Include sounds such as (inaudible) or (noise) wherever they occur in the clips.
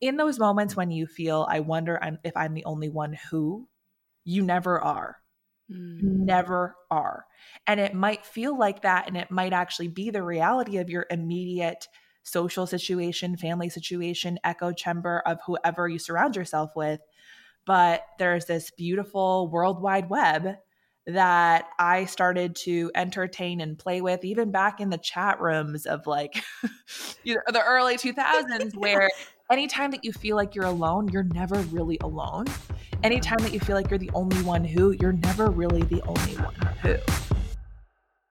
in those moments when you feel, I wonder if I'm the only one who, you never are. Mm. Never are. And it might feel like that, and it might actually be the reality of your immediate social situation, family situation, echo chamber of whoever you surround yourself with. But there's this beautiful worldwide web that I started to entertain and play with, even back in the chat rooms of like (laughs) you know, the early 2000s, (laughs) where anytime that you feel like you're alone, you're never really alone. Anytime that you feel like you're the only one who, you're never really the only one who.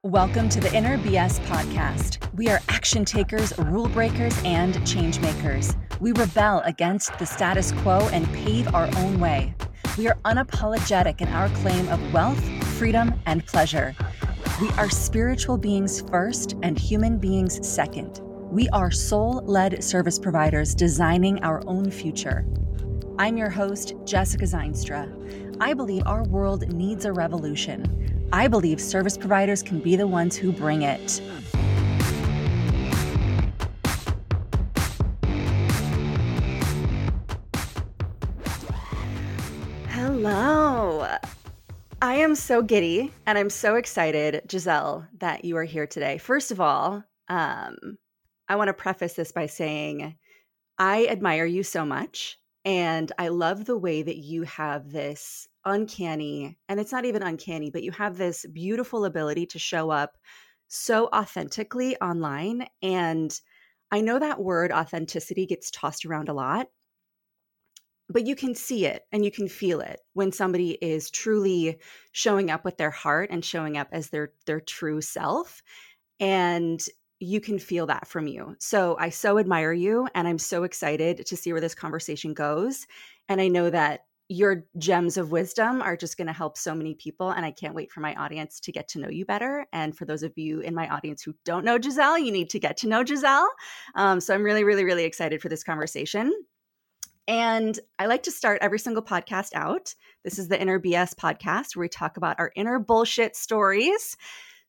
Welcome to the Inner BS podcast. We are action takers, rule breakers, and change makers. We rebel against the status quo and pave our own way. We are unapologetic in our claim of wealth, freedom, and pleasure. We are spiritual beings first and human beings second. We are soul led service providers designing our own future. I'm your host, Jessica Zeinstra. I believe our world needs a revolution. I believe service providers can be the ones who bring it. Hello. I am so giddy and I'm so excited, Giselle, that you are here today. First of all, um, I want to preface this by saying I admire you so much. And I love the way that you have this uncanny, and it's not even uncanny, but you have this beautiful ability to show up so authentically online. And I know that word authenticity gets tossed around a lot but you can see it and you can feel it when somebody is truly showing up with their heart and showing up as their their true self and you can feel that from you. So I so admire you and I'm so excited to see where this conversation goes and I know that your gems of wisdom are just going to help so many people and i can't wait for my audience to get to know you better and for those of you in my audience who don't know giselle you need to get to know giselle um, so i'm really really really excited for this conversation and I like to start every single podcast out. This is the Inner BS podcast where we talk about our inner bullshit stories.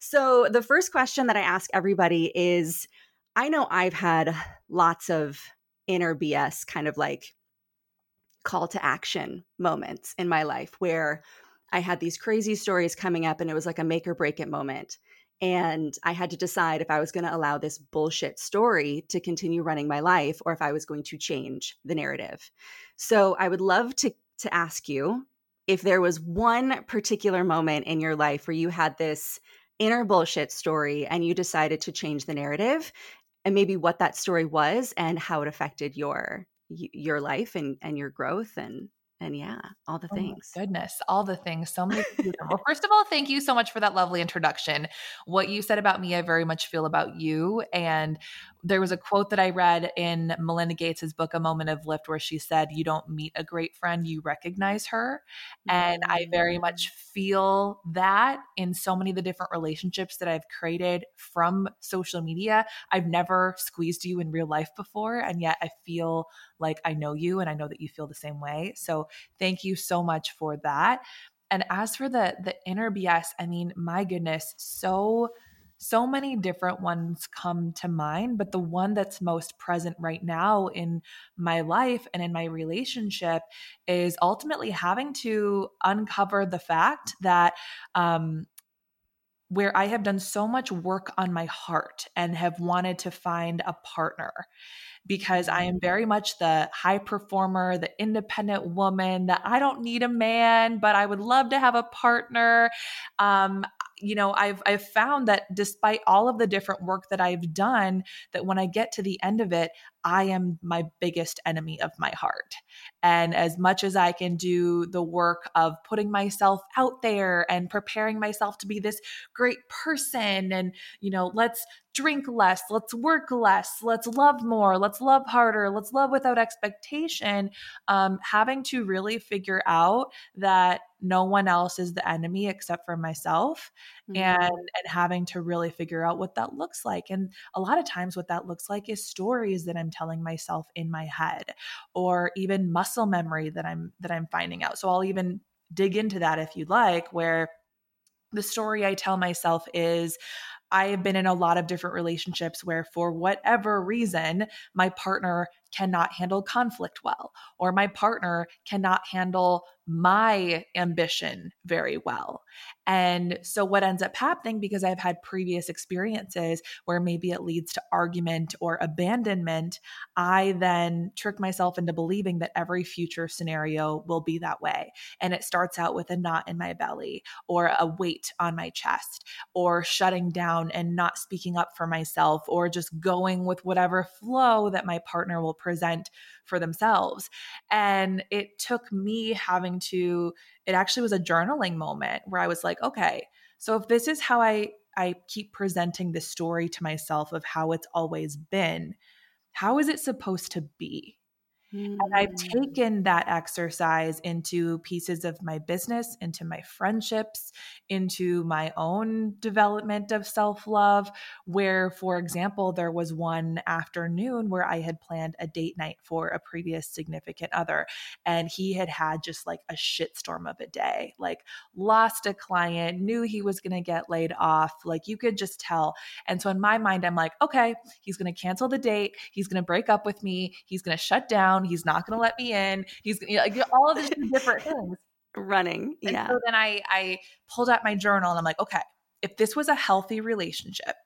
So, the first question that I ask everybody is I know I've had lots of inner BS kind of like call to action moments in my life where I had these crazy stories coming up and it was like a make or break it moment. And I had to decide if I was going to allow this bullshit story to continue running my life or if I was going to change the narrative. So I would love to, to ask you if there was one particular moment in your life where you had this inner bullshit story and you decided to change the narrative and maybe what that story was and how it affected your your life and, and your growth and and yeah, all the oh things. goodness, all the things. So many. (laughs) well, first of all, thank you so much for that lovely introduction. What you said about me, I very much feel about you. And there was a quote that I read in Melinda Gates's book, A Moment of Lift, where she said, You don't meet a great friend, you recognize her. And I very much mm. feel that in so many of the different relationships that I've created from social media. I've never squeezed you in real life before. And yet I feel like I know you and I know that you feel the same way. So thank you so much for that. And as for the the inner BS, I mean, my goodness, so so many different ones come to mind, but the one that's most present right now in my life and in my relationship is ultimately having to uncover the fact that um, where I have done so much work on my heart and have wanted to find a partner because I am very much the high performer, the independent woman that I don't need a man, but I would love to have a partner. Um, you know i've i've found that despite all of the different work that i've done that when i get to the end of it i am my biggest enemy of my heart and as much as i can do the work of putting myself out there and preparing myself to be this great person and you know let's drink less let's work less let's love more let's love harder let's love without expectation um, having to really figure out that no one else is the enemy except for myself mm-hmm. and and having to really figure out what that looks like and a lot of times what that looks like is stories that i'm telling myself in my head or even muscle memory that i'm that i'm finding out so i'll even dig into that if you'd like where the story I tell myself is I have been in a lot of different relationships where, for whatever reason, my partner cannot handle conflict well, or my partner cannot handle my ambition very well. And so, what ends up happening, because I've had previous experiences where maybe it leads to argument or abandonment, I then trick myself into believing that every future scenario will be that way. And it starts out with a knot in my belly, or a weight on my chest, or shutting down and not speaking up for myself, or just going with whatever flow that my partner will present for themselves. And it took me having to, it actually was a journaling moment where I was like, okay, so if this is how I, I keep presenting the story to myself of how it's always been, how is it supposed to be? Mm. And I've mm. taken that exercise into pieces of my business, into my friendships, into my own development of self love. Where, for example, there was one afternoon where I had planned a date night for a previous significant other, and he had had just like a shitstorm of a day, like lost a client, knew he was going to get laid off. Like you could just tell. And so in my mind, I'm like, okay, he's going to cancel the date. He's going to break up with me. He's going to shut down down. He's not going to let me in. He's you know, like all of these different things. Running. And yeah. So then I I pulled out my journal and I'm like, okay, if this was a healthy relationship,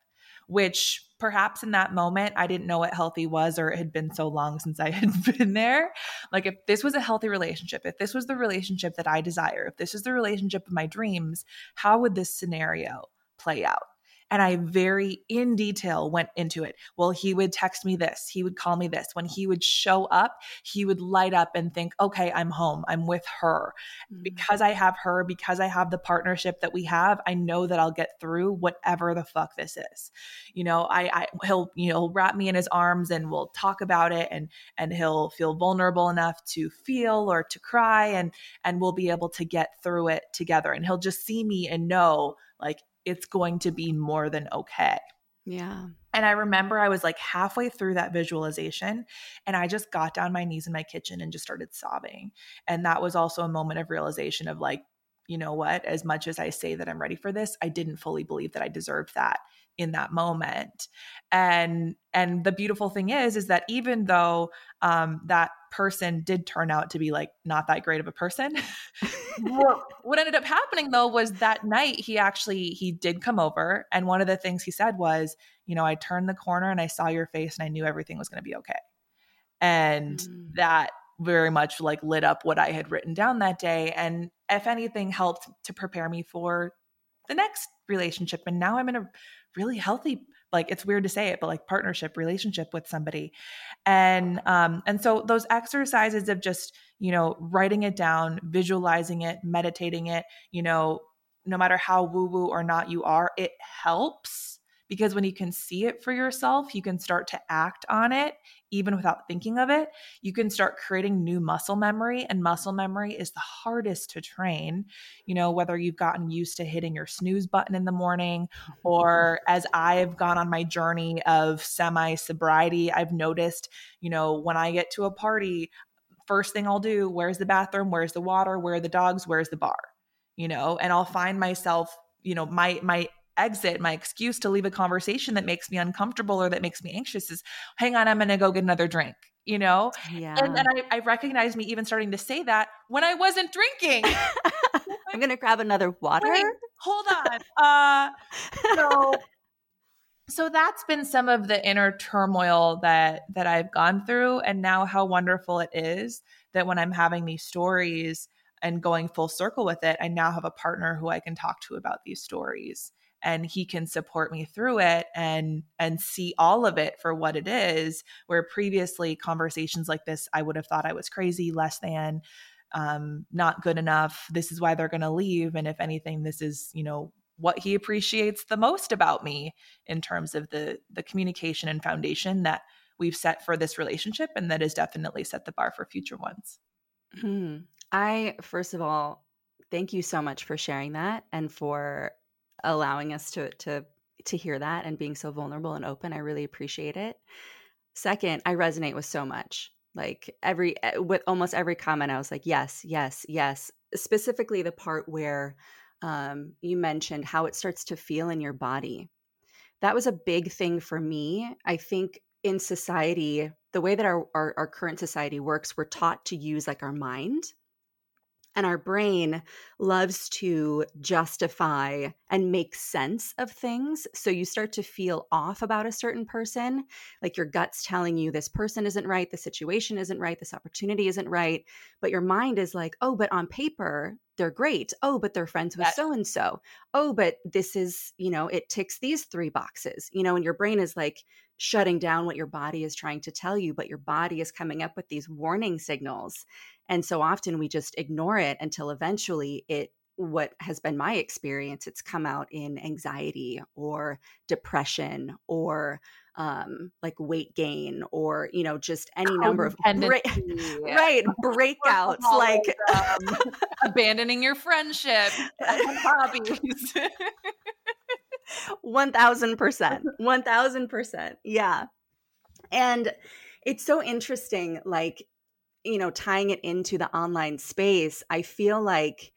which perhaps in that moment I didn't know what healthy was or it had been so long since I (laughs) had been there. Like if this was a healthy relationship, if this was the relationship that I desire, if this is the relationship of my dreams, how would this scenario play out? And I very in detail went into it. Well, he would text me this, he would call me this. When he would show up, he would light up and think, okay, I'm home, I'm with her. Mm-hmm. Because I have her, because I have the partnership that we have, I know that I'll get through whatever the fuck this is. You know, I, I he'll, you know, wrap me in his arms and we'll talk about it and and he'll feel vulnerable enough to feel or to cry and and we'll be able to get through it together. And he'll just see me and know like it's going to be more than okay. Yeah. And I remember I was like halfway through that visualization and I just got down my knees in my kitchen and just started sobbing. And that was also a moment of realization of like, you know what, as much as I say that I'm ready for this, I didn't fully believe that I deserved that in that moment and and the beautiful thing is is that even though um, that person did turn out to be like not that great of a person (laughs) what, ended up happening though was that night he actually he did come over and one of the things he said was you know i turned the corner and i saw your face and i knew everything was going to be okay and mm. that very much like lit up what i had written down that day and if anything helped to prepare me for the next relationship and now i'm in a really healthy like it's weird to say it but like partnership relationship with somebody. And um and so those exercises of just you know writing it down visualizing it meditating it you know no matter how woo woo or not you are it helps because when you can see it for yourself, you can start to act on it even without thinking of it. You can start creating new muscle memory, and muscle memory is the hardest to train. You know, whether you've gotten used to hitting your snooze button in the morning, or (laughs) as I've gone on my journey of semi sobriety, I've noticed, you know, when I get to a party, first thing I'll do, where's the bathroom? Where's the water? Where are the dogs? Where's the bar? You know, and I'll find myself you know my my exit, my excuse to leave a conversation that makes me uncomfortable or that makes me anxious is, hang on, I'm going to go get another drink, you know? Yeah. And then I, I recognize me even starting to say that when I wasn't drinking. (laughs) I'm going to grab another water. Wait, hold on. Uh, so, so that's been some of the inner turmoil that that I've gone through and now how wonderful it is that when I'm having these stories and going full circle with it, I now have a partner who I can talk to about these stories and he can support me through it and and see all of it for what it is where previously conversations like this i would have thought i was crazy less than um, not good enough this is why they're going to leave and if anything this is you know what he appreciates the most about me in terms of the the communication and foundation that we've set for this relationship and that has definitely set the bar for future ones hmm. i first of all thank you so much for sharing that and for allowing us to to to hear that and being so vulnerable and open. I really appreciate it. Second, I resonate with so much. Like every eh, with almost every comment, I was like, yes, yes, yes. Specifically, the part where um, you mentioned how it starts to feel in your body. That was a big thing for me. I think in society, the way that our, our, our current society works, we're taught to use like our mind and our brain loves to justify and make sense of things. So you start to feel off about a certain person, like your gut's telling you this person isn't right, the situation isn't right, this opportunity isn't right. But your mind is like, oh, but on paper, they're great. Oh, but they're friends with so and so. Oh, but this is, you know, it ticks these three boxes, you know, and your brain is like, shutting down what your body is trying to tell you, but your body is coming up with these warning signals. And so often we just ignore it until eventually it what has been my experience it's come out in anxiety or depression or um like weight gain or you know just any number of break, (laughs) right (laughs) breakouts like um, abandoning your friendship (laughs) hobbies. 1000% 1000% yeah. And it's so interesting like you know, tying it into the online space, I feel like,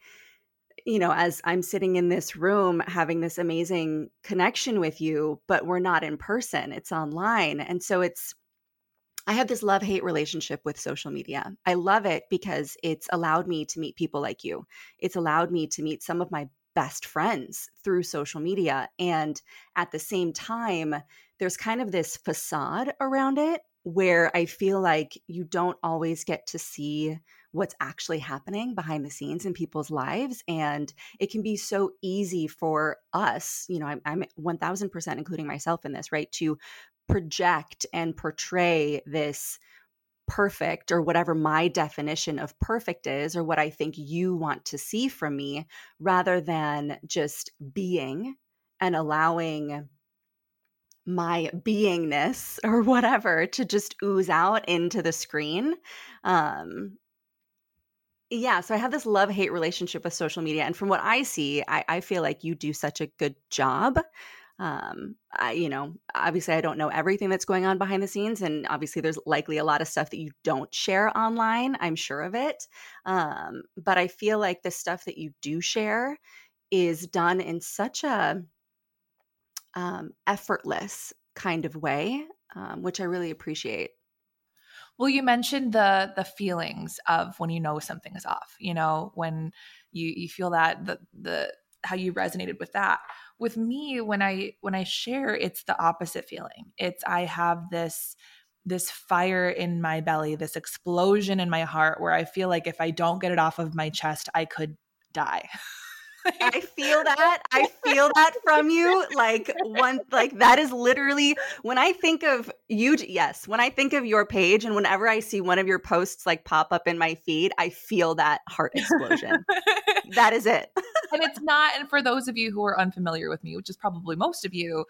you know, as I'm sitting in this room having this amazing connection with you, but we're not in person, it's online. And so it's, I have this love hate relationship with social media. I love it because it's allowed me to meet people like you. It's allowed me to meet some of my best friends through social media. And at the same time, there's kind of this facade around it where I feel like you don't always get to see what's actually happening behind the scenes in people's lives. And it can be so easy for us, you know, I'm, I'm 1000% including myself in this, right? To project and portray this perfect or whatever my definition of perfect is or what I think you want to see from me rather than just being and allowing my beingness (laughs) or whatever to just ooze out into the screen. Um, yeah, so I have this love hate relationship with social media. And from what I see, I, I feel like you do such a good job. Um, I, you know, obviously, I don't know everything that's going on behind the scenes. And obviously, there's likely a lot of stuff that you don't share online. I'm sure of it. Um, but I feel like the stuff that you do share is done in such a um, effortless kind of way, um, which I really appreciate. Well, you mentioned the the feelings of when you know something is off. You know, when you you feel that the the how you resonated with that. With me, when I when I share, it's the opposite feeling. It's I have this this fire in my belly, this explosion in my heart where I feel like if I don't get it off of my chest, I could die. (laughs) I (laughs) feel that. I feel that from you. Like one like that is literally when I think of you yes, when I think of your page and whenever I see one of your posts like pop up in my feed, I feel that heart explosion. (laughs) that is it. and it's not and for those of you who are unfamiliar with me, which is probably most of you,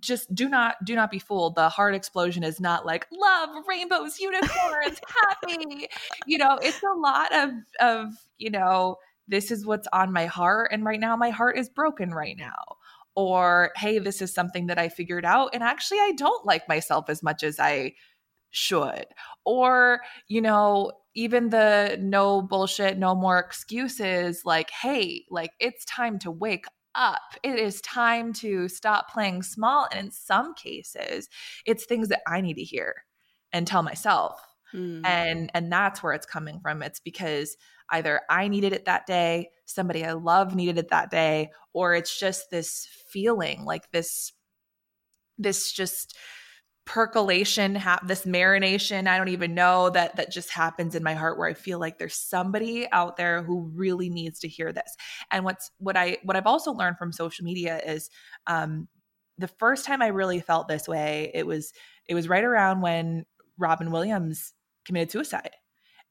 just do not do not be fooled the heart explosion is not like love rainbows unicorns happy you know it's a lot of of you know this is what's on my heart. And right now, my heart is broken right now. Or, hey, this is something that I figured out. And actually, I don't like myself as much as I should. Or, you know, even the no bullshit, no more excuses, like, hey, like it's time to wake up. It is time to stop playing small. And in some cases, it's things that I need to hear and tell myself. Mm. And and that's where it's coming from. It's because either I needed it that day, somebody I love needed it that day, or it's just this feeling like this, this just percolation ha- this marination i don't even know that that just happens in my heart where i feel like there's somebody out there who really needs to hear this. And what's what i what i've also learned from social media is um the first time i really felt this way it was it was right around when robin williams committed suicide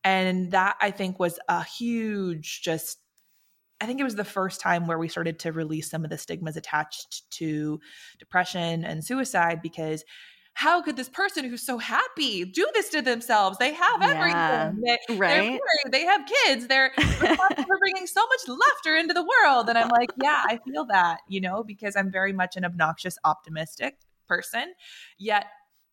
and that I think was a huge just I think it was the first time where we started to release some of the stigmas attached to depression and suicide because how could this person who's so happy do this to themselves? They have yeah, everything. They, right? They have kids. They're (laughs) for bringing so much laughter into the world. And I'm like, yeah, I feel that, you know, because I'm very much an obnoxious, optimistic person. Yet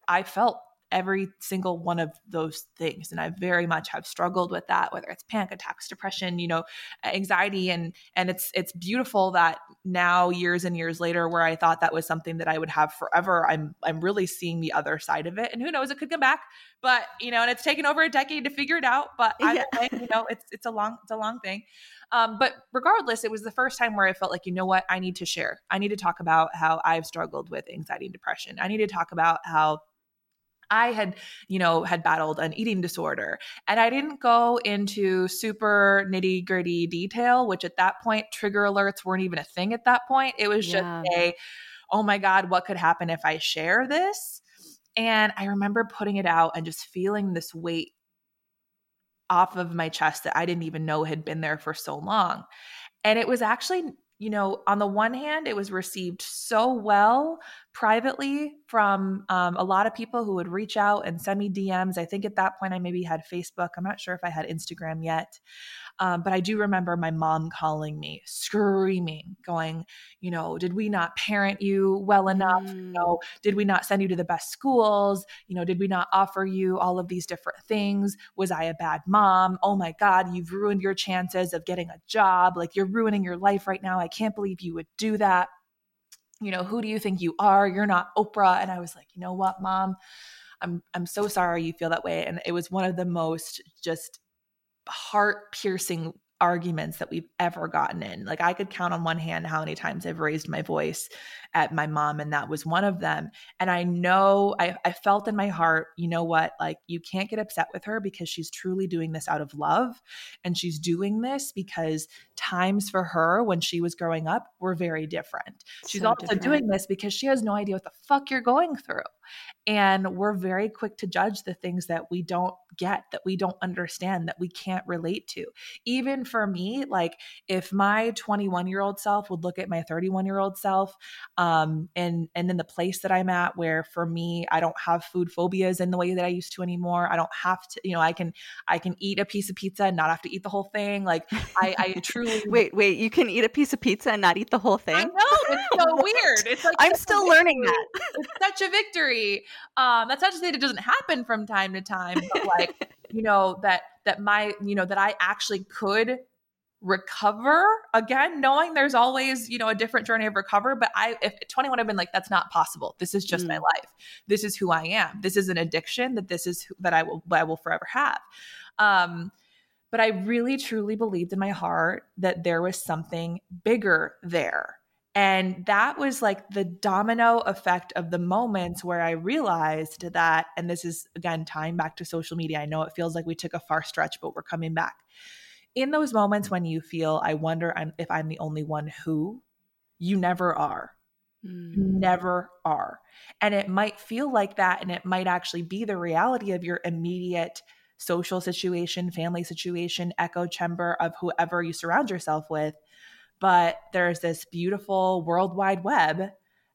I felt every single one of those things. And I very much have struggled with that, whether it's panic attacks, depression, you know, anxiety. And and it's it's beautiful that now years and years later, where I thought that was something that I would have forever, I'm I'm really seeing the other side of it. And who knows, it could come back. But you know, and it's taken over a decade to figure it out. But yeah. you know, it's it's a long, it's a long thing. Um, but regardless, it was the first time where I felt like, you know what, I need to share. I need to talk about how I've struggled with anxiety and depression. I need to talk about how I had, you know, had battled an eating disorder. And I didn't go into super nitty gritty detail, which at that point, trigger alerts weren't even a thing at that point. It was yeah. just a, oh my God, what could happen if I share this? And I remember putting it out and just feeling this weight off of my chest that I didn't even know had been there for so long. And it was actually, you know, on the one hand, it was received so well privately from um, a lot of people who would reach out and send me DMs. I think at that point, I maybe had Facebook. I'm not sure if I had Instagram yet. Um, but I do remember my mom calling me, screaming, going, you know, did we not parent you well enough? Mm. You know, did we not send you to the best schools? You know, did we not offer you all of these different things? Was I a bad mom? Oh my God, you've ruined your chances of getting a job. Like you're ruining your life right now. I can't believe you would do that. You know, who do you think you are? You're not Oprah. And I was like, you know what, mom? I'm I'm so sorry you feel that way. And it was one of the most just heart piercing arguments that we've ever gotten in. Like I could count on one hand how many times I've raised my voice at my mom, and that was one of them. And I know I, I, felt in my heart, you know what, like you can't get upset with her because she's truly doing this out of love. And she's doing this because times for her when she was growing up were very different. She's so also different. doing this because she has no idea what the fuck you're going through. And we're very quick to judge the things that we don't get, that we don't understand, that we can't relate to. Even for me, like if my 21 year old self would look at my 31 year old self, um, and and in the place that I'm at, where for me, I don't have food phobias in the way that I used to anymore. I don't have to, you know, I can I can eat a piece of pizza and not have to eat the whole thing. Like I, I (laughs) truly wait, wait, you can eat a piece of pizza and not eat the whole thing. I know it's so (laughs) weird. It's like I'm still learning that. It's such a victory. Um, that's not to say that it doesn't happen from time to time, but like, (laughs) you know, that that my, you know, that I actually could recover again knowing there's always you know a different journey of recover but i if 21 i've been like that's not possible this is just mm. my life this is who i am this is an addiction that this is that i will i will forever have um but i really truly believed in my heart that there was something bigger there and that was like the domino effect of the moments where I realized that, and this is again tying back to social media. I know it feels like we took a far stretch, but we're coming back. In those moments when you feel, I wonder if I'm the only one who, you never are. Mm. You never are. And it might feel like that, and it might actually be the reality of your immediate social situation, family situation, echo chamber of whoever you surround yourself with but there's this beautiful world wide web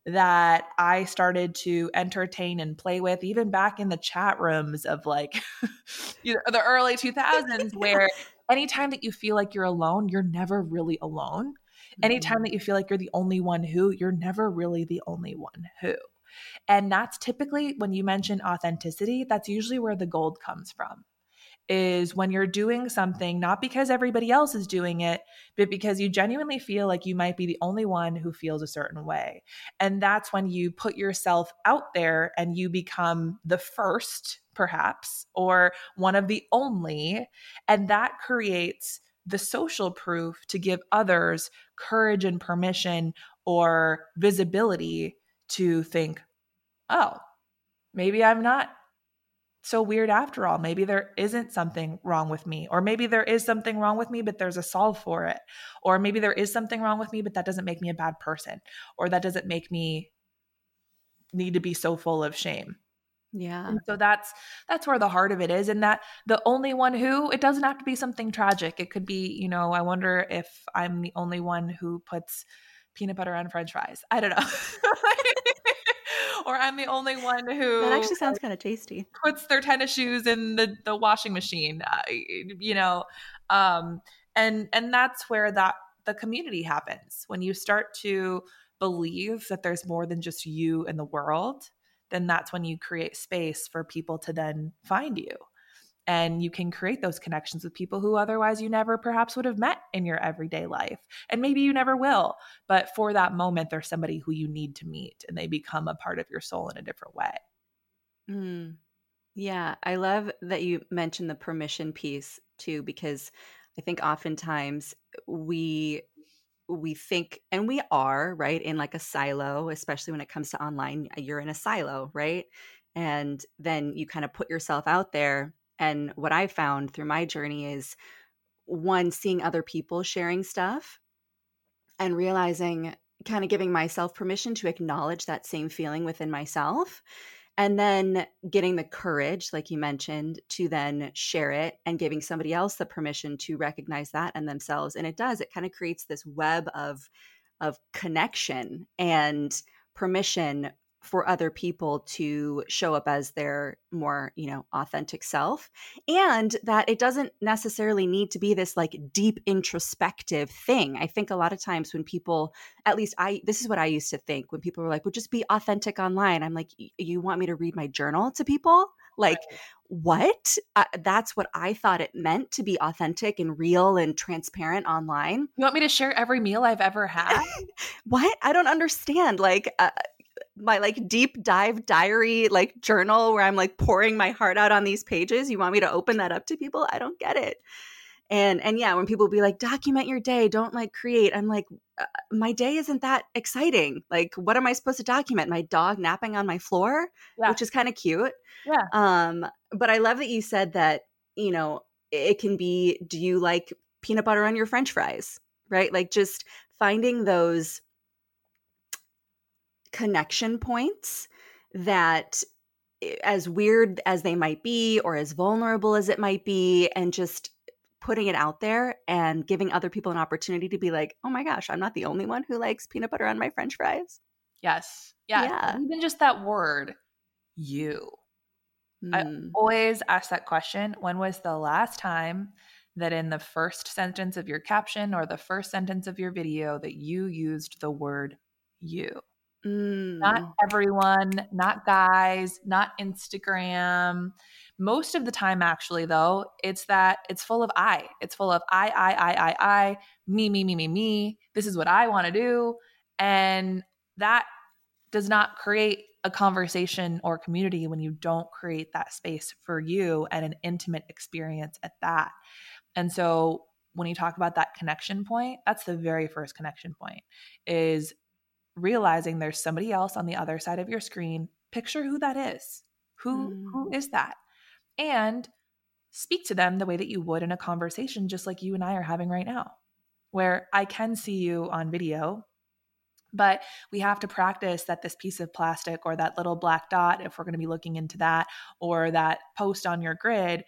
that I started to entertain and play with, even back in the chat rooms of like (laughs) you know, the early 2000s, (laughs) where anytime that you feel like you're alone, you're never really alone. Anytime that mm-hmm. you feel like you're the only one who, you're never really the only one who. And that's typically when you mention authenticity, that's usually where the gold comes from is when you're doing something, not because everybody else is doing it, but because you genuinely feel like you might be the only one who feels a certain way. And that's when you put yourself out there and you become the first, perhaps, or one of the only. And that creates the social proof to give others courage and permission or visibility to think, oh, maybe I'm not so weird after all. Maybe there isn't something wrong with me, or maybe there is something wrong with me, but there's a solve for it. Or maybe there is something wrong with me, but that doesn't make me a bad person, or that doesn't make me need to be so full of shame. Yeah. And so that's that's where the heart of it is and that the only one who it doesn't have to be something tragic. It could be, you know, I wonder if I'm the only one who puts peanut butter on french fries. I don't know. (laughs) or I'm the only one who that actually sounds kind of tasty. Puts their tennis shoes in the the washing machine, uh, you know, um, and and that's where that the community happens when you start to believe that there's more than just you in the world then that's when you create space for people to then find you. And you can create those connections with people who otherwise you never perhaps would have met in your everyday life. And maybe you never will but for that moment there's somebody who you need to meet and they become a part of your soul in a different way. Mm. yeah i love that you mentioned the permission piece too because i think oftentimes we we think and we are right in like a silo especially when it comes to online uh, you're in a silo right and then you kind of put yourself out there and what I found through my journey is one, seeing other people sharing stuff and realizing, kind of giving myself permission to acknowledge that same feeling within myself. And then getting the courage, like you mentioned, to then share it and giving somebody else the permission to recognize that and themselves. And it does, it kind of creates this web of of connection and permission for other people to show up as their more you know authentic self and that it doesn't necessarily need to be this like deep introspective thing. I think a lot of times when people at least i this is what i used to think when people were like well just be authentic online i'm like you want me to read my journal to people? Like right. what? Uh, that's what i thought it meant to be authentic and real and transparent online. You want me to share every meal i've ever had? (laughs) What? I don't understand. Like uh, my like deep dive diary like journal where I'm like pouring my heart out on these pages. You want me to open that up to people? I don't get it. And and yeah, when people be like document your day, don't like create. I'm like uh, my day isn't that exciting. Like what am I supposed to document? My dog napping on my floor, yeah. which is kind of cute. Yeah. Um but I love that you said that, you know, it can be do you like peanut butter on your french fries? Right? Like just finding those connection points that eh, as weird as they might be or as vulnerable as it might be and just putting it out there and giving other people an opportunity to be like oh my gosh i'm not the only one who likes peanut butter on my french fries yes yeah, yeah. even just that word you mm. i always ask that question when was the last time that in the first sentence of your caption or the first sentence of your video that you used the word you Mm. Not everyone, not guys, not Instagram. Most of the time, actually, though, it's that it's full of I. It's full of I, I, I, I, I, me, me, me, me, me. This is what I want to do. And that does not create a conversation or community when you don't create that space for you and an intimate experience at that. And so when you talk about that connection point, that's the very first connection point is realizing there's somebody else on the other side of your screen, picture who that is. Who mm. who is that? And speak to them the way that you would in a conversation just like you and I are having right now. Where I can see you on video, but we have to practice that this piece of plastic or that little black dot if we're going to be looking into that or that post on your grid,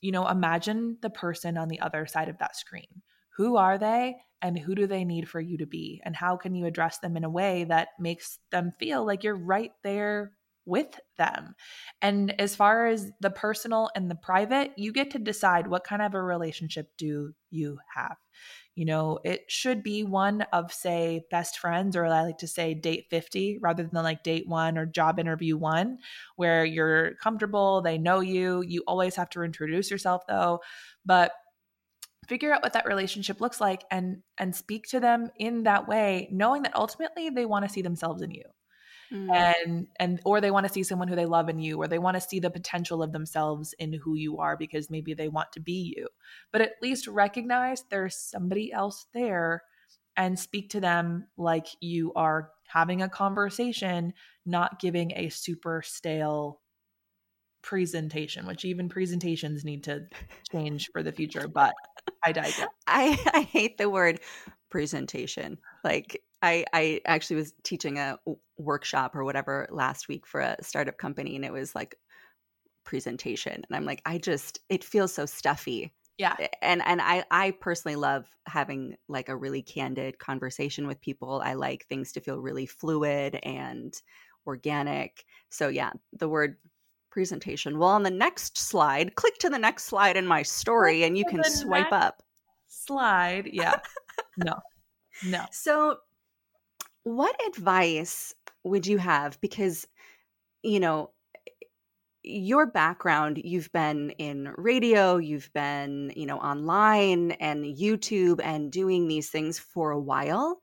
you know, imagine the person on the other side of that screen. Who are they? and who do they need for you to be and how can you address them in a way that makes them feel like you're right there with them. And as far as the personal and the private, you get to decide what kind of a relationship do you have. You know, it should be one of, say, best friends, or I like to say date 50 rather than like date one or job interview one, where you're comfortable, they know you. You always have to introduce yourself though. But figure out what that relationship looks like and and speak to them in that way knowing that ultimately they want to see themselves in you mm. and and or they want to see someone who they love in you or they want to see the potential of themselves in who you are because maybe they want to be you but at least recognize there's somebody else there and speak to them like you are having a conversation not giving a super stale presentation, which even presentations need to change for the future. But I digress. I, (laughs) I hate the word presentation. Like I, I actually was teaching a workshop or whatever last week for a startup company, and it was like presentation, and I'm like, I just it feels so stuffy. Yeah. And and I I personally love having like a really candid conversation with people. I like things to feel really fluid and organic. So yeah, the word presentation. Well, on the next slide, click to the next slide in my story click and you can swipe up. Slide. Yeah. no. No. (laughs) So, what advice would you have? Because you know, your background, you've been in radio, you've been, you know, online and YouTube and doing these things for a while.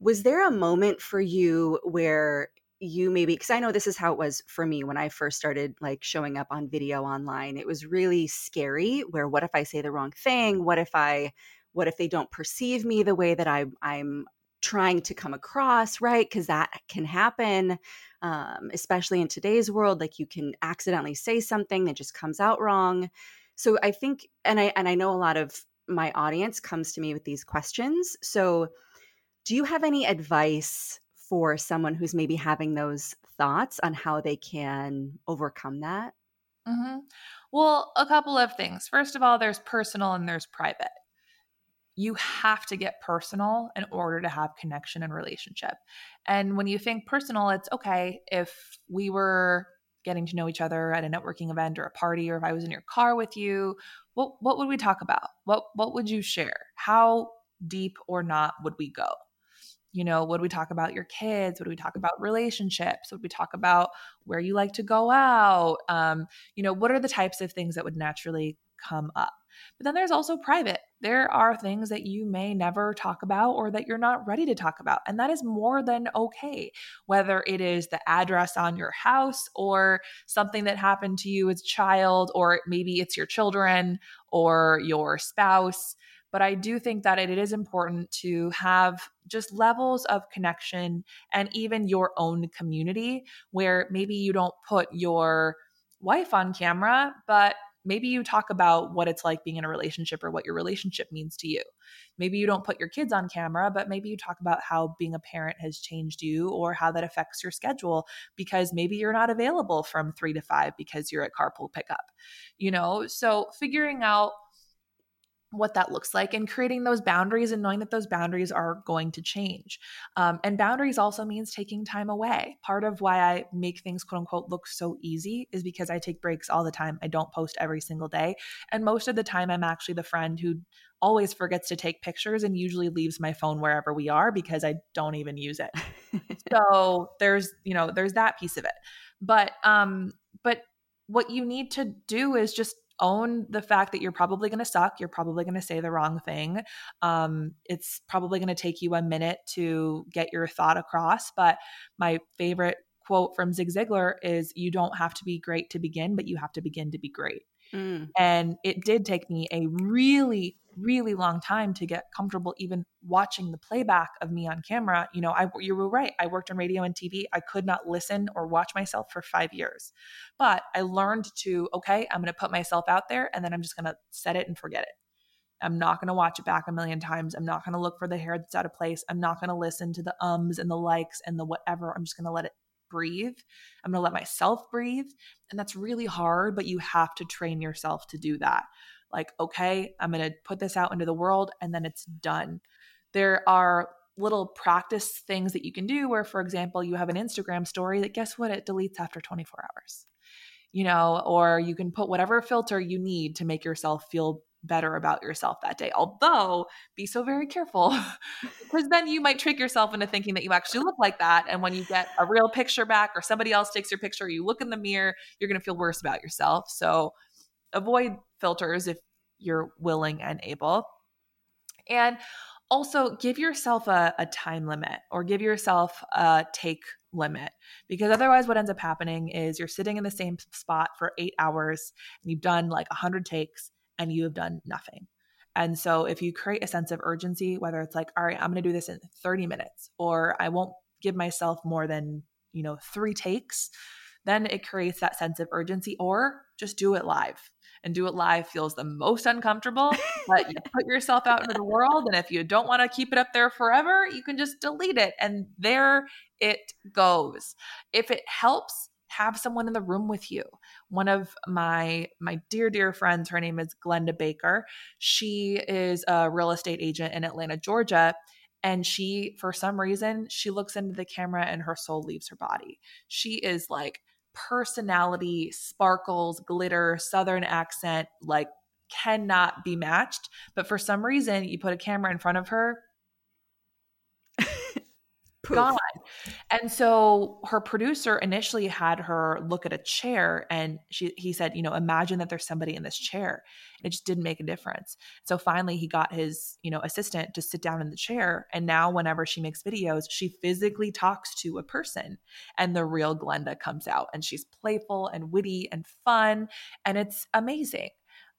Was there a moment for you where you maybe because I know this is how it was for me when I first started like showing up on video online. It was really scary where what if I say the wrong thing? What if I what if they don't perceive me the way that I I'm trying to come across, right? Because that can happen, um, especially in today's world. Like you can accidentally say something that just comes out wrong. So I think, and I and I know a lot of my audience comes to me with these questions. So, do you have any advice for someone who's maybe having those thoughts on how they can overcome that? Mm-hmm. Well, a couple of things. First of all, there's personal and there's private. You have to get personal in order to have connection and relationship. And when you think personal, it's okay if we were getting to know each other at a networking event or a party, or if I was in your car with you, what what would we talk about? What what would you share? How deep or not would we go? You know, what would we talk about your kids? What would we talk about relationships? What would we talk about where you like to go out? Um, you know, what are the types of things that would naturally come up? But then there's also private. There are things that you may never talk about or that you're not ready to talk about. And that is more than okay. Whether it is the address on your house or something that happened to you as a child, or maybe it's your children or your spouse. But I do think that it is important to have just levels of connection and even your own community where maybe you don't put your wife on camera, but maybe you talk about what it's like being in a relationship or what your relationship means to you. Maybe you don't put your kids on camera, but maybe you talk about how being a parent has changed you or how that affects your schedule because maybe you're not available from 3 to 5 because you're at carpool pickup. You know, so figuring out what that looks like and creating those boundaries and knowing that those boundaries are going to change. Um, and boundaries also means taking time away. Part of why I make things quote unquote look so easy is because I take breaks all the time. I don't post every single day. And most of the time, I'm actually the friend who always forgets to take pictures and usually leaves my phone wherever we are because I don't even use it. (laughs) so there's, you know, there's that piece of it. But, um, but what you need to do is just own the fact that you're probably going to suck. You're probably going to say the wrong thing. Um, it's probably going to take you a minute to get your thought across. But my favorite quote from Zig Ziglar is You don't have to be great to begin, but you have to begin to be great. Mm. And it did take me a really, really long time to get comfortable even watching the playback of me on camera. You know, I you were right. I worked on radio and TV. I could not listen or watch myself for 5 years. But I learned to okay, I'm going to put myself out there and then I'm just going to set it and forget it. I'm not going to watch it back a million times. I'm not going to look for the hair that's out of place. I'm not going to listen to the ums and the likes and the whatever. I'm just going to let it breathe. I'm going to let myself breathe. And that's really hard, but you have to train yourself to do that like, okay, I'm going to put this out into the world and then it's done. There are little practice things that you can do where, for example, you have an Instagram story that guess what? It deletes after 24 hours, you know, or you can put whatever filter you need to make yourself feel better about yourself that day. Although, be so very careful (laughs) because then you might trick yourself into thinking that you actually look like that. And when you get a real picture back or somebody else takes your picture, you look in the mirror, you're going to feel worse about yourself. So, avoid filters if you're willing and able. And also give yourself a, a time limit or give yourself a take limit because otherwise what ends up happening is you're sitting in the same spot for eight hours and you've done like a 100 takes and you have done nothing and so if you create a sense of urgency whether it's like all right i'm going to do this in 30 minutes or i won't give myself more than you know three takes then it creates that sense of urgency or just do it live and do it live feels the most uncomfortable. (laughs) but you put yourself out into the world. And if you don't want to keep it up there forever, you can just delete it. And there it goes. If it helps, have someone in the room with you. One of my my dear dear friends, her name is Glennda Baker. She is a real estate agent in Atlanta, Georgia, and she for some reason she looks into the camera and her soul leaves her body. She is like personality, sparkles, glitter, southern accent, like cannot be matched. But for some reason, you put a camera in front of her. (laughs) Poof. gone. And so her producer initially had her look at a chair and she he said, you know, imagine that there's somebody in this chair. It just didn't make a difference. So finally he got his, you know, assistant to sit down in the chair and now whenever she makes videos, she physically talks to a person and the real Glennda comes out and she's playful and witty and fun and it's amazing.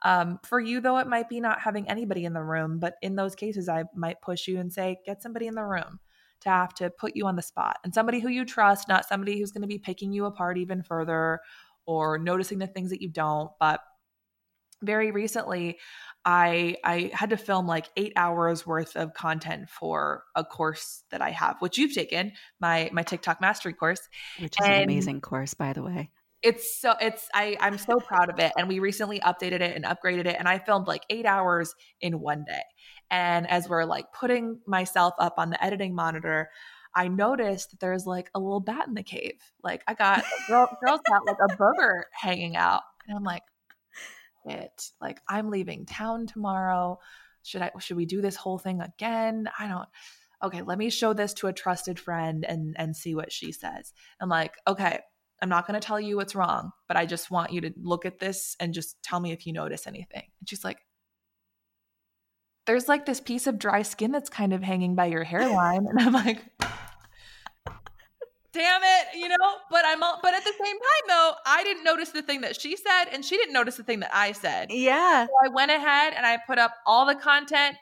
Um, for you, though, it might be not having anybody in the room, but in those cases, I might push you and say, get somebody in the room to have to put you on the spot. And somebody who you trust, not somebody who's going to be picking you apart even further or noticing the things that you don't. But very recently, I I had to film like eight hours worth of content for a course that I have, which you've taken my my TikTok mastery course, which is and an amazing course, by the way it's so it's I I'm so proud of it and we recently updated it and upgraded it and I filmed like 8 hours in one day. And as we're like putting myself up on the editing monitor, I noticed that there's like a little bat in the cave. Like I got girl, girls got like a booger hanging out. And I'm like, it like I'm leaving town tomorrow. Should I should we do this whole thing again? I don't okay, let me show this to a trusted friend and and see what she says. I'm like, okay, I'm not going to tell you what's wrong, but I just want you to look at this and just tell me if you notice anything. And she's like, There's like this piece of dry skin that's kind of hanging by your hairline. And I'm like, Damn it, you know, but I'm all, but at the same time though, I didn't notice the thing that she said and she didn't notice the thing that I said. Yeah. So I went ahead and I put up all the content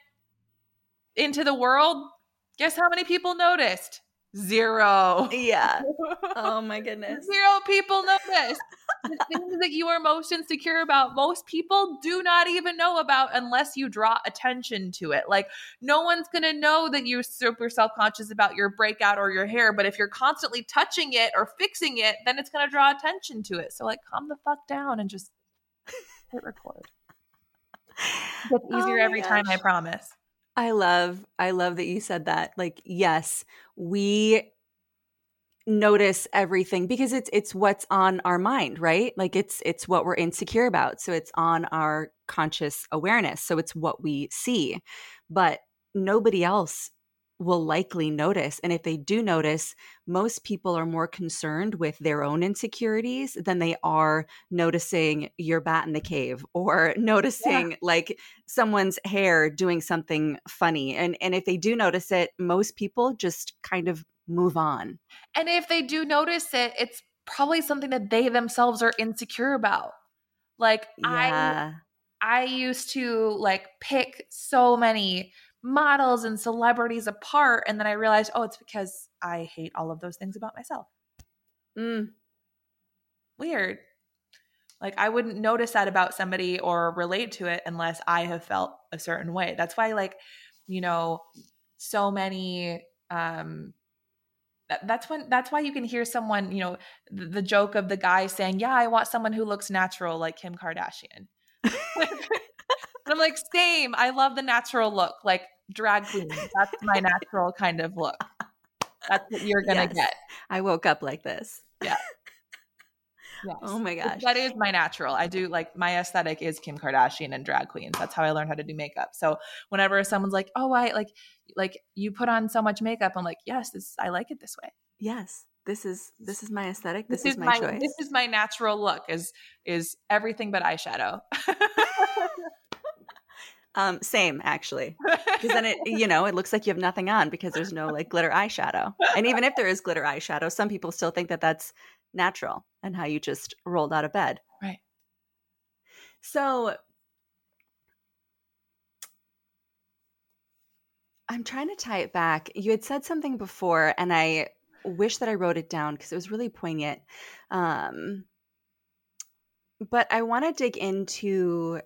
into the world. Guess how many people noticed? Zero. Yeah. (laughs) Oh my goodness. Zero people notice. the (laughs) things that you are most insecure about, most people do not even know about unless you draw attention to it. Like, no one's going to know that you're super self conscious about your breakout or your hair. But if you're constantly touching it or fixing it, then it's going to draw attention to it. So, like, calm the fuck down and just (laughs) hit record. It's oh easier oh every gosh. time, I promise. I love I love that you said that. Like yes, we notice everything because it's it's what's on our mind, right? Like it's it's what we're insecure about. So it's on our conscious awareness. So it's what we see. But nobody else will likely notice. And if they do notice, most people are more concerned with their own insecurities than they are noticing your bat in the cave (laughs) or noticing yeah. like someone's hair doing something funny. And and if they do notice it, most people just kind of move on. And if they do notice it, it's probably something that they themselves are insecure about. Like yeah. I I used to like pick so many models and celebrities apart. And then I realized, oh, it's because I hate all of those things about myself. Mm. Weird. Like I wouldn't notice that about somebody or relate to it unless I have felt a certain way. That's why, like, you know, so many um that's when that's why you can hear someone you know the, the, joke of the guy saying yeah i want someone who looks natural like kim kardashian (laughs) i'm like same i love the natural look like drag queen. That's my (laughs) natural kind of look. That's what you're gonna yes. get. I woke up like this. Yeah. (laughs) Yes. Oh my gosh. That is my natural. I do like my aesthetic is Kim Kardashian and drag queens. That's how I learned how to do makeup. So whenever someone's like, "Oh, I like like you put on so much makeup," I'm like, "Yes, this I like it this way." Yes. This is this is my aesthetic. This, this is, is, my, choice. This is my natural look is is everything but eyeshadow. (laughs) Um, same actually, because then it (laughs) you know it looks like you have nothing on because there's no like glitter eyeshadow. And even if there is glitter eyeshadow, some people still think that that's natural and how you just rolled out of bed. Right. So I'm trying to tie it back. You had said something before, and I wish that I wrote it down because it was really poignant. Um, but I want to dig into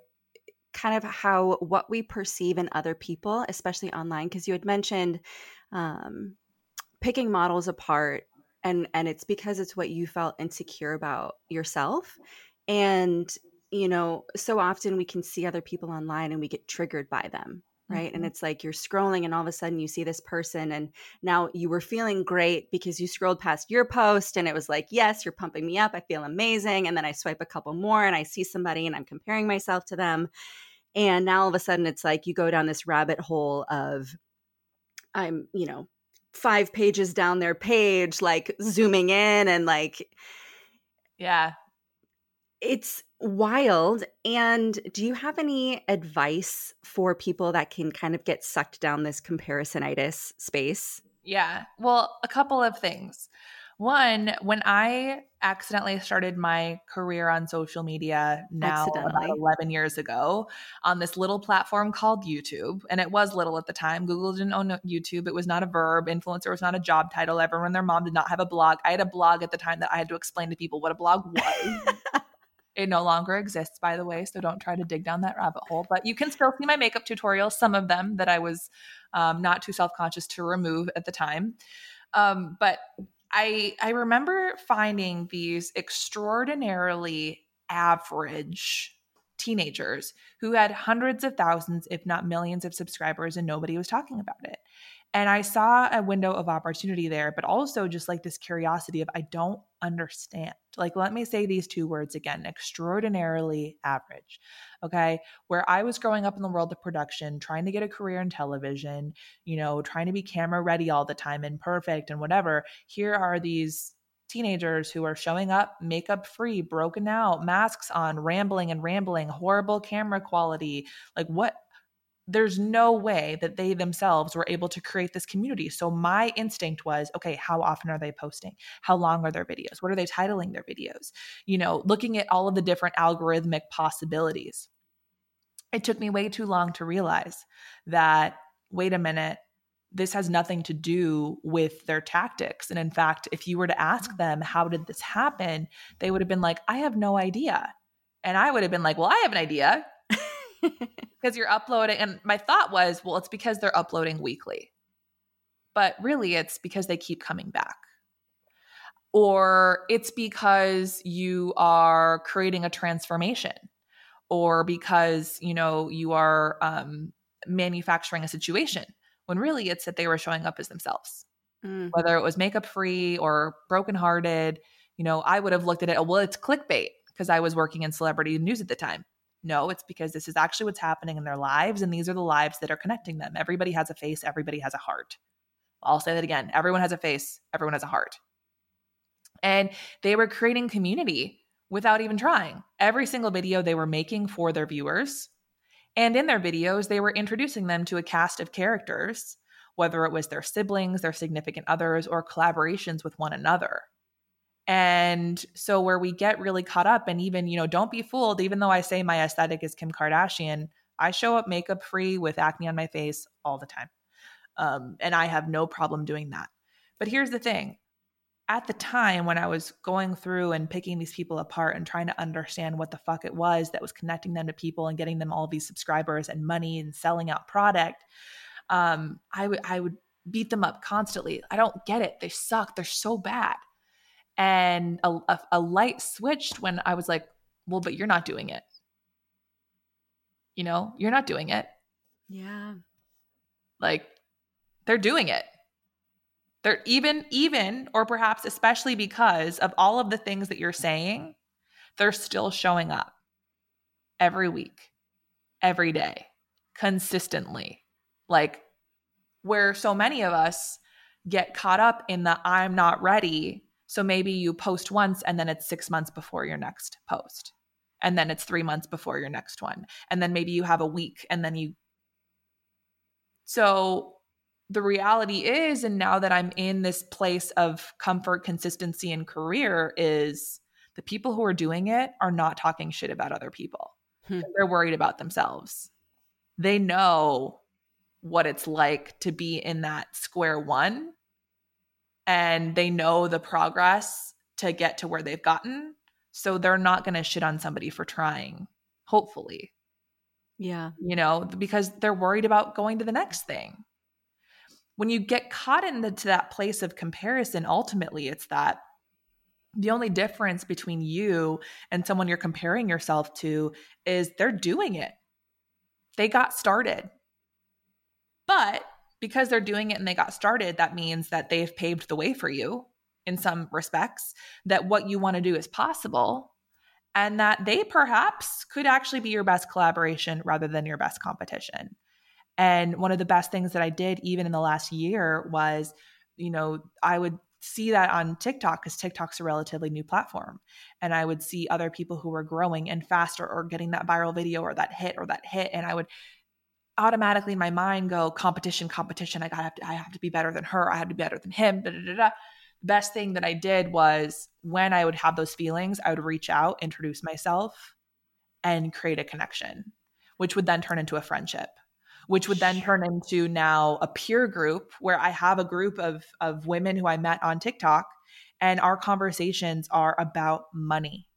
kind of how what we perceive in other people, especially online, because you had mentioned um, picking models apart, and and it's because it's what you felt insecure about yourself, and you know, so often we can see other people online and we get triggered by them, right? Mm-hmm. And it's like you're scrolling and all of a sudden you see this person and now you were feeling great because you scrolled past your post and it was like, yes, you're pumping me up. I feel amazing. And then I swipe a couple more and I see somebody and I'm comparing myself to them. And now all of a sudden it's like you go down this rabbit hole of I'm, you know, five pages down their page, like zooming in and like. Yeah. It's wild. And do you have any advice for people that can kind of get sucked down this comparisonitis space? Yeah. Well, a couple of things. One, when I accidentally started my career on social media now about 11 years ago on this little platform called YouTube, and it was little at the time. Google didn't own YouTube. It was not a verb. Influencer was not a job title. Everyone, their mom did not have a blog. I had a blog at the time that I had to explain to people what a blog was. (laughs) it no longer exists, by the way, so don't try to dig down that rabbit hole. But you can still see my makeup tutorials, some of them that I was um, not too self conscious to remove at the time. Um, but I I remember finding these extraordinarily average teenagers who had hundreds of thousands, if not millions, of subscribers, and nobody was talking about it. And I saw a window of opportunity there, but also just like this curiosity of I don't understand. Like, let me say these two words again extraordinarily average. Okay. Where I was growing up in the world of production, trying to get a career in television, you know, trying to be camera ready all the time and perfect and whatever. Here are these teenagers who are showing up makeup free, broken out, masks on, rambling and rambling, horrible camera quality. Like, what? There's no way that they themselves were able to create this community. So my instinct was, okay, how often are they posting? How long are their videos? What are they titling their videos? You know, looking at all of the different algorithmic possibilities. It took me way too long to realize that wait a minute, this has nothing to do with their tactics. And in fact, if you were to ask mm. them, how did this happen? They would have been like, I have no idea. And I would have been like, well, I have an idea (laughs) because you're uploading. And my thought was, well, it's because they're uploading weekly. But really, it's because they keep coming back. Or it's because you are creating a transformation, or because, you know, you are um, manufacturing a situation when really it's that they were showing up as themselves. Mm. Whether it was makeup free or brokenhearted, you know, I would have looked at it, well, it's clickbait because I was working in celebrity news at the time. No, it's because this is actually what's happening in their lives, and these are the lives that are connecting them. Everybody has a face, everybody has a heart. I'll say that again everyone has a face, everyone has a heart. And they were creating community without even trying. Every single video they were making for their viewers. And in their videos, they were introducing them to a cast of characters, whether it was their siblings, their significant others, or collaborations with one another. And so where we get really caught up and even, you know, don't be fooled, even though I say my aesthetic is Kim Kardashian, I show up makeup free with acne on my face all the time. Um, and I have no problem doing that. But here's the thing at the time when I was going through and picking these people apart and trying to understand what the fuck it was that was connecting them to people and getting them all these subscribers and money and selling out product, um, I would I would beat them up constantly. I don't get it. They suck. They're so bad and a, a, a light switched when I was like, well, but you're not doing it. You know, you're not doing it. Yeah. Like they're doing it. They're even, even, or perhaps especially because of all of the things that you're saying, they're still showing up every week, every day, consistently. Like where so many of us get caught up in the I'm not ready so maybe you post once and then it's six months before your next post. And then it's three months before your next one. And then maybe you have a week and then you. So the reality is, and now that I'm in this place of comfort, consistency, and career, is the people who are doing it are not talking shit about other people. Hmm. They're worried about themselves. They know what it's like to be in that square one and they know the progress to get to where they've gotten. So they're not going to shit on somebody for trying, hopefully. Yeah. You know, because they're worried about going to the next thing. When you get caught into that place of comparison, ultimately it's that the only difference between you and someone you're comparing yourself to is they're doing it. They got started. But because they're doing it and they got started, that means that they've paved the way for you in some respects, that what you want to do is possible, and that they perhaps could actually be your best collaboration rather than your best competition. And one of the best things that I did, even in the last year, was you know, I would see that on TikTok because TikTok's a relatively new platform. And I would see other people who were growing and faster or getting that viral video or that hit or that hit. And I would automatically in my mind go competition, competition. I got to, I have to be better than her. I have to be better than him. Da, da, da, da. The best thing that I did was when I would have those feelings, I would reach out, introduce myself, and create a connection, which would then turn into a friendship which would then turn into now a peer group where I have a group of of women who I met on TikTok and our conversations are about money,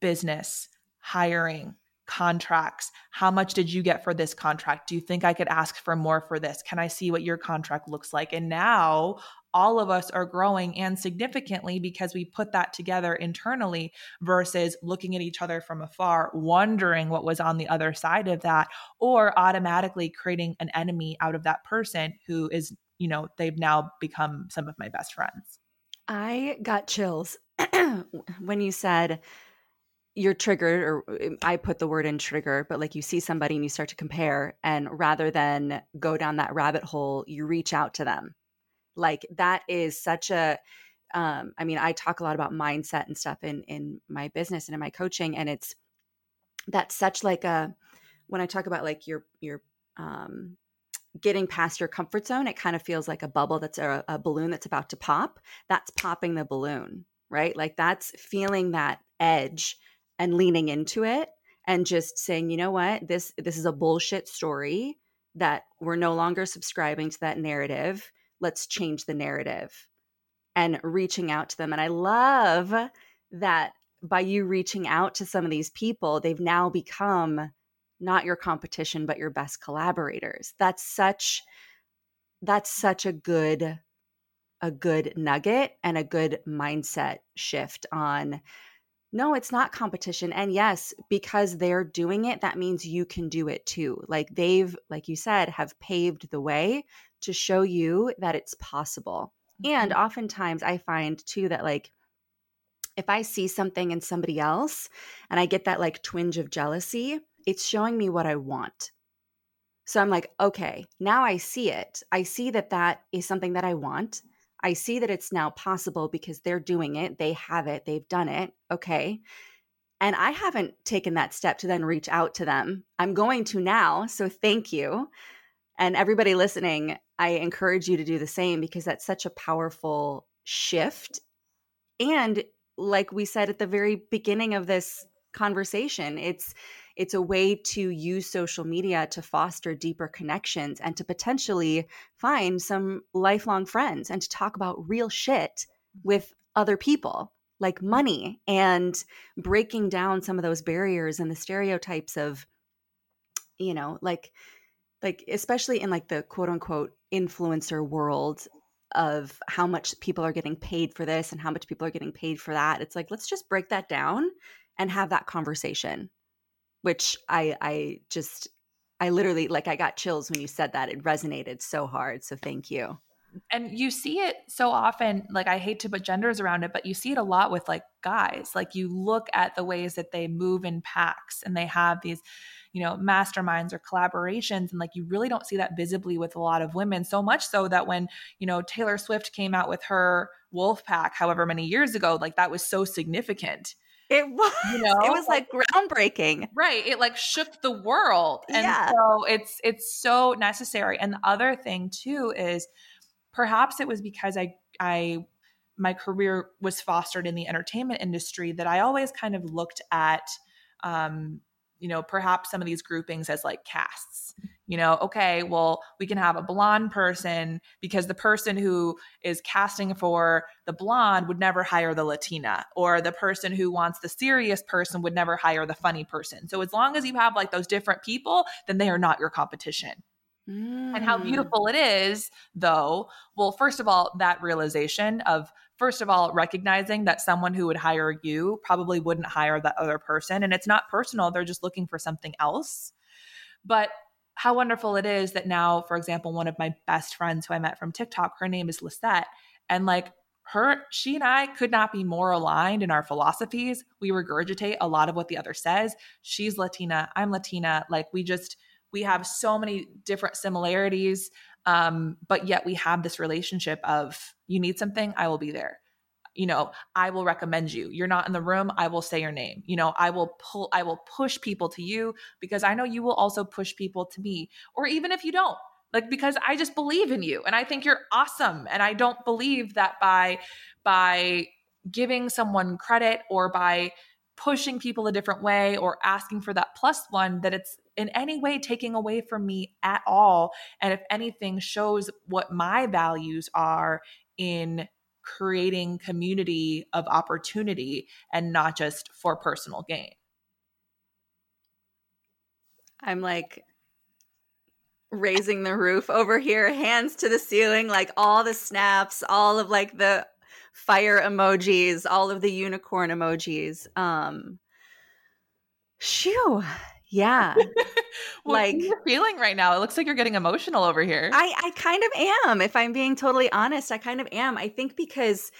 business, hiring, contracts. How much did you get for this contract? Do you think I could ask for more for this? Can I see what your contract looks like? And now all of us are growing and significantly because we put that together internally versus looking at each other from afar, wondering what was on the other side of that, or automatically creating an enemy out of that person who is, you know, they've now become some of my best friends. I got chills (clears throat) when you said, you're triggered or um, i put the word in trigger but like you see somebody and you start to compare and rather than go down that rabbit hole you reach out to them like that is such a um, I mean, I talk a lot about mindset and stuff in in my business and in my coaching, and it's that's such like a when I talk about like your your um, getting past your comfort zone, it kind of feels like a bubble that's a, a balloon that's about to pop. That's popping the balloon, right? Like that's feeling that edge and leaning into it and just saying, you know what, this this is a bullshit story that we're no longer subscribing to that narrative let's change the narrative and reaching out to them. And I love that by you reaching out to some of these people, they've now become not your competition, but your best collaborators. That's such that's such a good a good nugget and a good mindset shift on no, it's not competition. And yes, because they're doing it, that means you can do it too. Like they've, like you said, have paved the way to show you that it's possible. Mm-hmm. And oftentimes I find too that like if I see something in somebody else and I get that like twinge of jealousy, it's showing me what I want. So I'm like, okay, now I see it. I see that that is something that I want. I see that it's now possible because they're doing it, they have it, they've done it. Okay. And I haven't taken that step to then reach out to them. I'm going to now. So thank you. And everybody listening, I encourage you to do the same because that's such a powerful shift. And like we said at the very beginning of this conversation, it's it's a way to use social media to foster deeper connections and to potentially find some lifelong friends and to talk about real shit mm-hmm. with other people like money and breaking down some of those barriers and the stereotypes of you know like like especially in like the quote unquote influencer world of how much people are getting paid for this and how much people are getting paid for that. It's like let's just break that down and have that conversation which I I just I literally like I got chills when you said that. It resonated so hard. So thank you. And you see it so often, like I hate to put genders around it, but you see it a lot with like guys. Like you look at the ways that they move in packs and they have these, you know, masterminds or collaborations. And like you really don't see that visibly with a lot of women. So much so that when, you know, Taylor Swift came out with her wolf pack however many years ago, like that was so significant it was, you (laughs) know, it was like groundbreaking. Right. It like shook the world. And yeah. so it's it's so necessary. And the other thing too is perhaps it was because I I my career was fostered in the entertainment industry that I always kind of looked at um, you know, perhaps some of these groupings as like casts. You know, okay, well, we can have a blonde person because the person who is casting for the blonde would never hire the Latina, or the person who wants the serious person would never hire the funny person. So as long as you have like those different people, then they are not your competition. Mm. And how mm. beautiful it is, though. Well, first of all, that realization of first of all, recognizing that someone who would hire you probably wouldn't hire that other person. And it's not personal, they're just looking for something else. But how wonderful it is that now, for example, one of my best friends who I met from TikTok, her name is Lisette. And like her, she and I could not be more aligned in our philosophies. We regurgitate a lot of what the other says. She's Latina, I'm Latina. Like we just, we have so many different similarities Um, but yet we have this relationship of you need something, I will be there. You know i will recommend you. You're not in the room i will say your name. You know i will pull i will push people to you because i know you will also push people to me. Or even if you don't like because i just believe in you and i think you're awesome and i don't believe that by by giving someone credit or by pushing people a different way or asking for that plus one that it's in any way taking away from me at all and if anything shows what my values are in creating community of opportunity and not just for personal gain. I'm like raising the roof over here, hands to the ceiling, like all the snaps, all of like the fire emojis, all of the unicorn emojis. Um shoo. Yeah. (laughs) like feeling right now. It looks like you're getting emotional over here. I I kind of am. If I'm being totally honest, I kind of am. I think because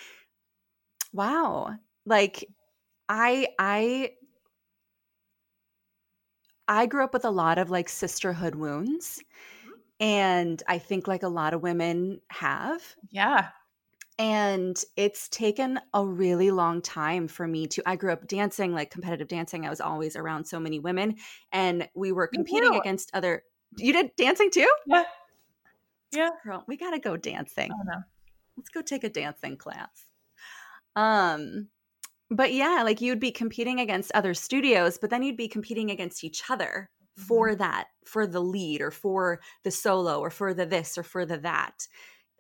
wow. Like I I I grew up with a lot of like sisterhood wounds. Mm-hmm. And I think like a lot of women have. Yeah. And it's taken a really long time for me to. I grew up dancing, like competitive dancing. I was always around so many women, and we were competing against other. You did dancing too? Yeah. Yeah. Girl, we got to go dancing. Oh, no. Let's go take a dancing class. Um, but yeah, like you'd be competing against other studios, but then you'd be competing against each other mm-hmm. for that, for the lead or for the solo or for the this or for the that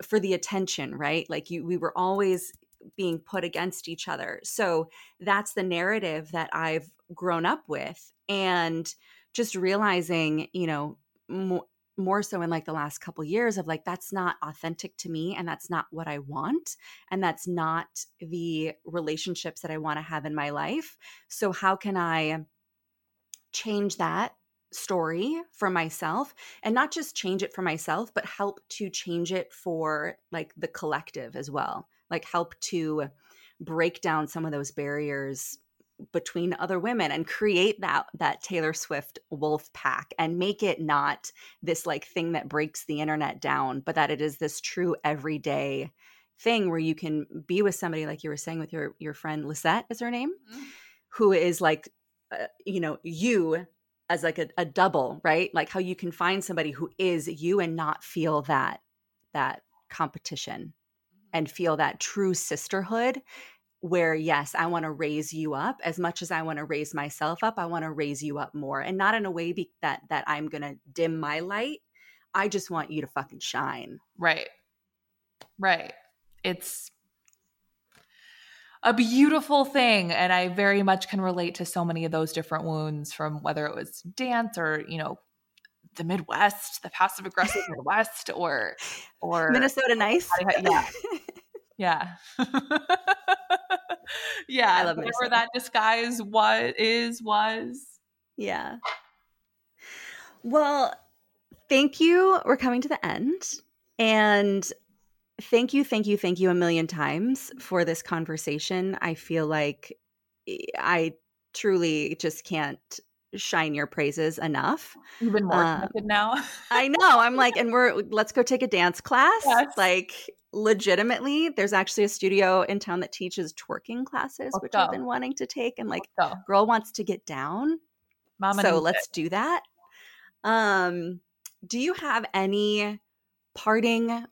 for the attention, right? Like you we were always being put against each other. So that's the narrative that I've grown up with and just realizing, you know, more, more so in like the last couple years of like that's not authentic to me and that's not what I want and that's not the relationships that I want to have in my life. So how can I change that story for myself and not just change it for myself but help to change it for like the collective as well like help to break down some of those barriers between other women and create that that Taylor Swift wolf pack and make it not this like thing that breaks the internet down but that it is this true everyday thing where you can be with somebody like you were saying with your your friend Lisette is her name mm-hmm. who is like uh, you know you as like a, a double right? Like how you can find somebody who is you and not feel that that competition mm-hmm. and feel that true sisterhood where yes i want to raise you up. As much as i want to raise myself up i want to raise you up more and not in a way be- that that i'm going to dim my light. I just want you to fucking shine. Right. Right. It's a beautiful thing. And i very much can relate to so many of those different wounds from whether it was dance or you know the midwest the passive aggressive (laughs) midwest or or minnesota nice. yeah. (laughs) Yeah. (laughs) Yeah. I love whatever that disguise was is was. Yeah. Well thank you. We're coming to the end. And thank you, thank you, thank you a million times for this conversation. I feel like I truly just can't shine your praises enough. Even more um, now. (laughs) I know. I'm like, and we're let's go take a dance class. Yes. Like legitimately, there's actually a studio in town that teaches twerking classes, let's which go. I've been wanting to take. And like, girl wants to get down. Mama so let's it. do that. Um, do you have any parting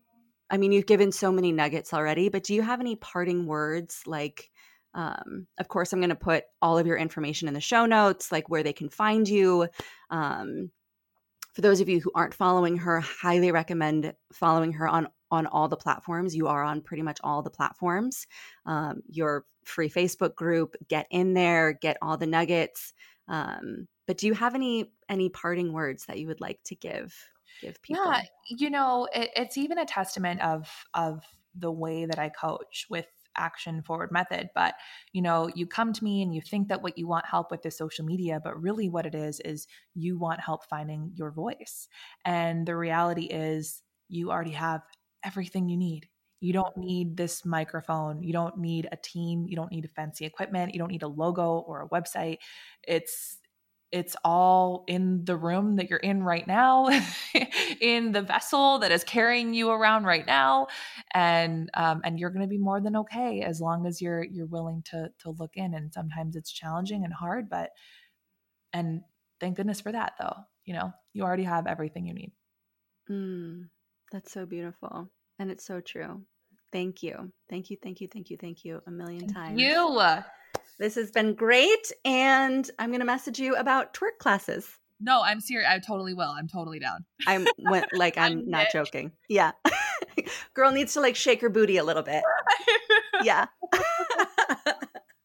I mean, you've given so many nuggets already, but do you have any parting words? Like, um, of course, I'm going to put all of your information in the show notes, like where they can find you. Um, for those of you who aren't following her, highly recommend following her on on all the platforms. You are on pretty much all the platforms. Um, your free Facebook group, get in there, get all the nuggets. Um, but do you have any any parting words that you would like to give? Give people. yeah you know it, it's even a testament of of the way that i coach with action forward method but you know you come to me and you think that what you want help with is social media but really what it is is you want help finding your voice. And the reality is you already have everything you need. You don't need this microphone. You don't need a team. You don't need fancy equipment. You don't need a logo or a website. It's it's all in the room that you're in right now, (laughs) in the vessel that is carrying you around right now, and um, and you're going to be more than okay as long as you're you're willing to to look in. And sometimes it's challenging and hard, but and thank goodness for that, though. You know, you already have everything you need. Mm, that's so beautiful, and it's so true. Thank you, thank you, thank you, thank you, thank you a million Thank times. You. This has been great. And I'm going to message you about twerk classes. No, I'm serious. I totally will. I'm totally down. I'm went, (laughs) like, I'm, I'm not joking. Yeah. (laughs) Girl needs to like shake her booty a little bit. (laughs) Yeah.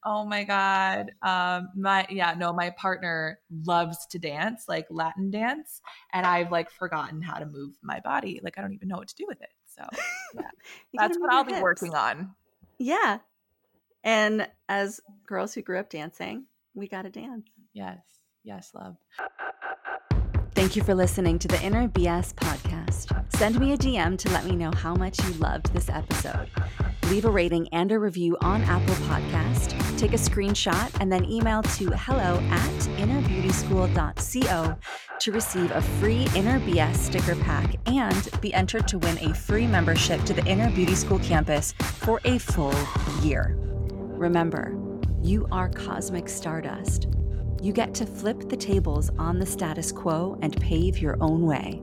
oh my god. Um my yeah, no, my partner loves to dance, like Latin dance, and I've like forgotten how to move my body. Like I don't even know what to do with it. So, yeah. That's what I'll be hips. working on. Yeah. And as girls who grew up dancing, we got to dance. Yes. Yes, love. Thank you for listening to the Inner BS podcast. Send me a DM to let me know how much you loved this episode. Leave a rating and a review on Apple Podcast. Take a screenshot and then email to hello at innerbeautyschool.co to receive a free Inner BS sticker pack and be entered to win a free membership to the Inner Beauty School campus for a full year. Remember, you are cosmic stardust. You get to flip the tables on the status quo and pave your own way.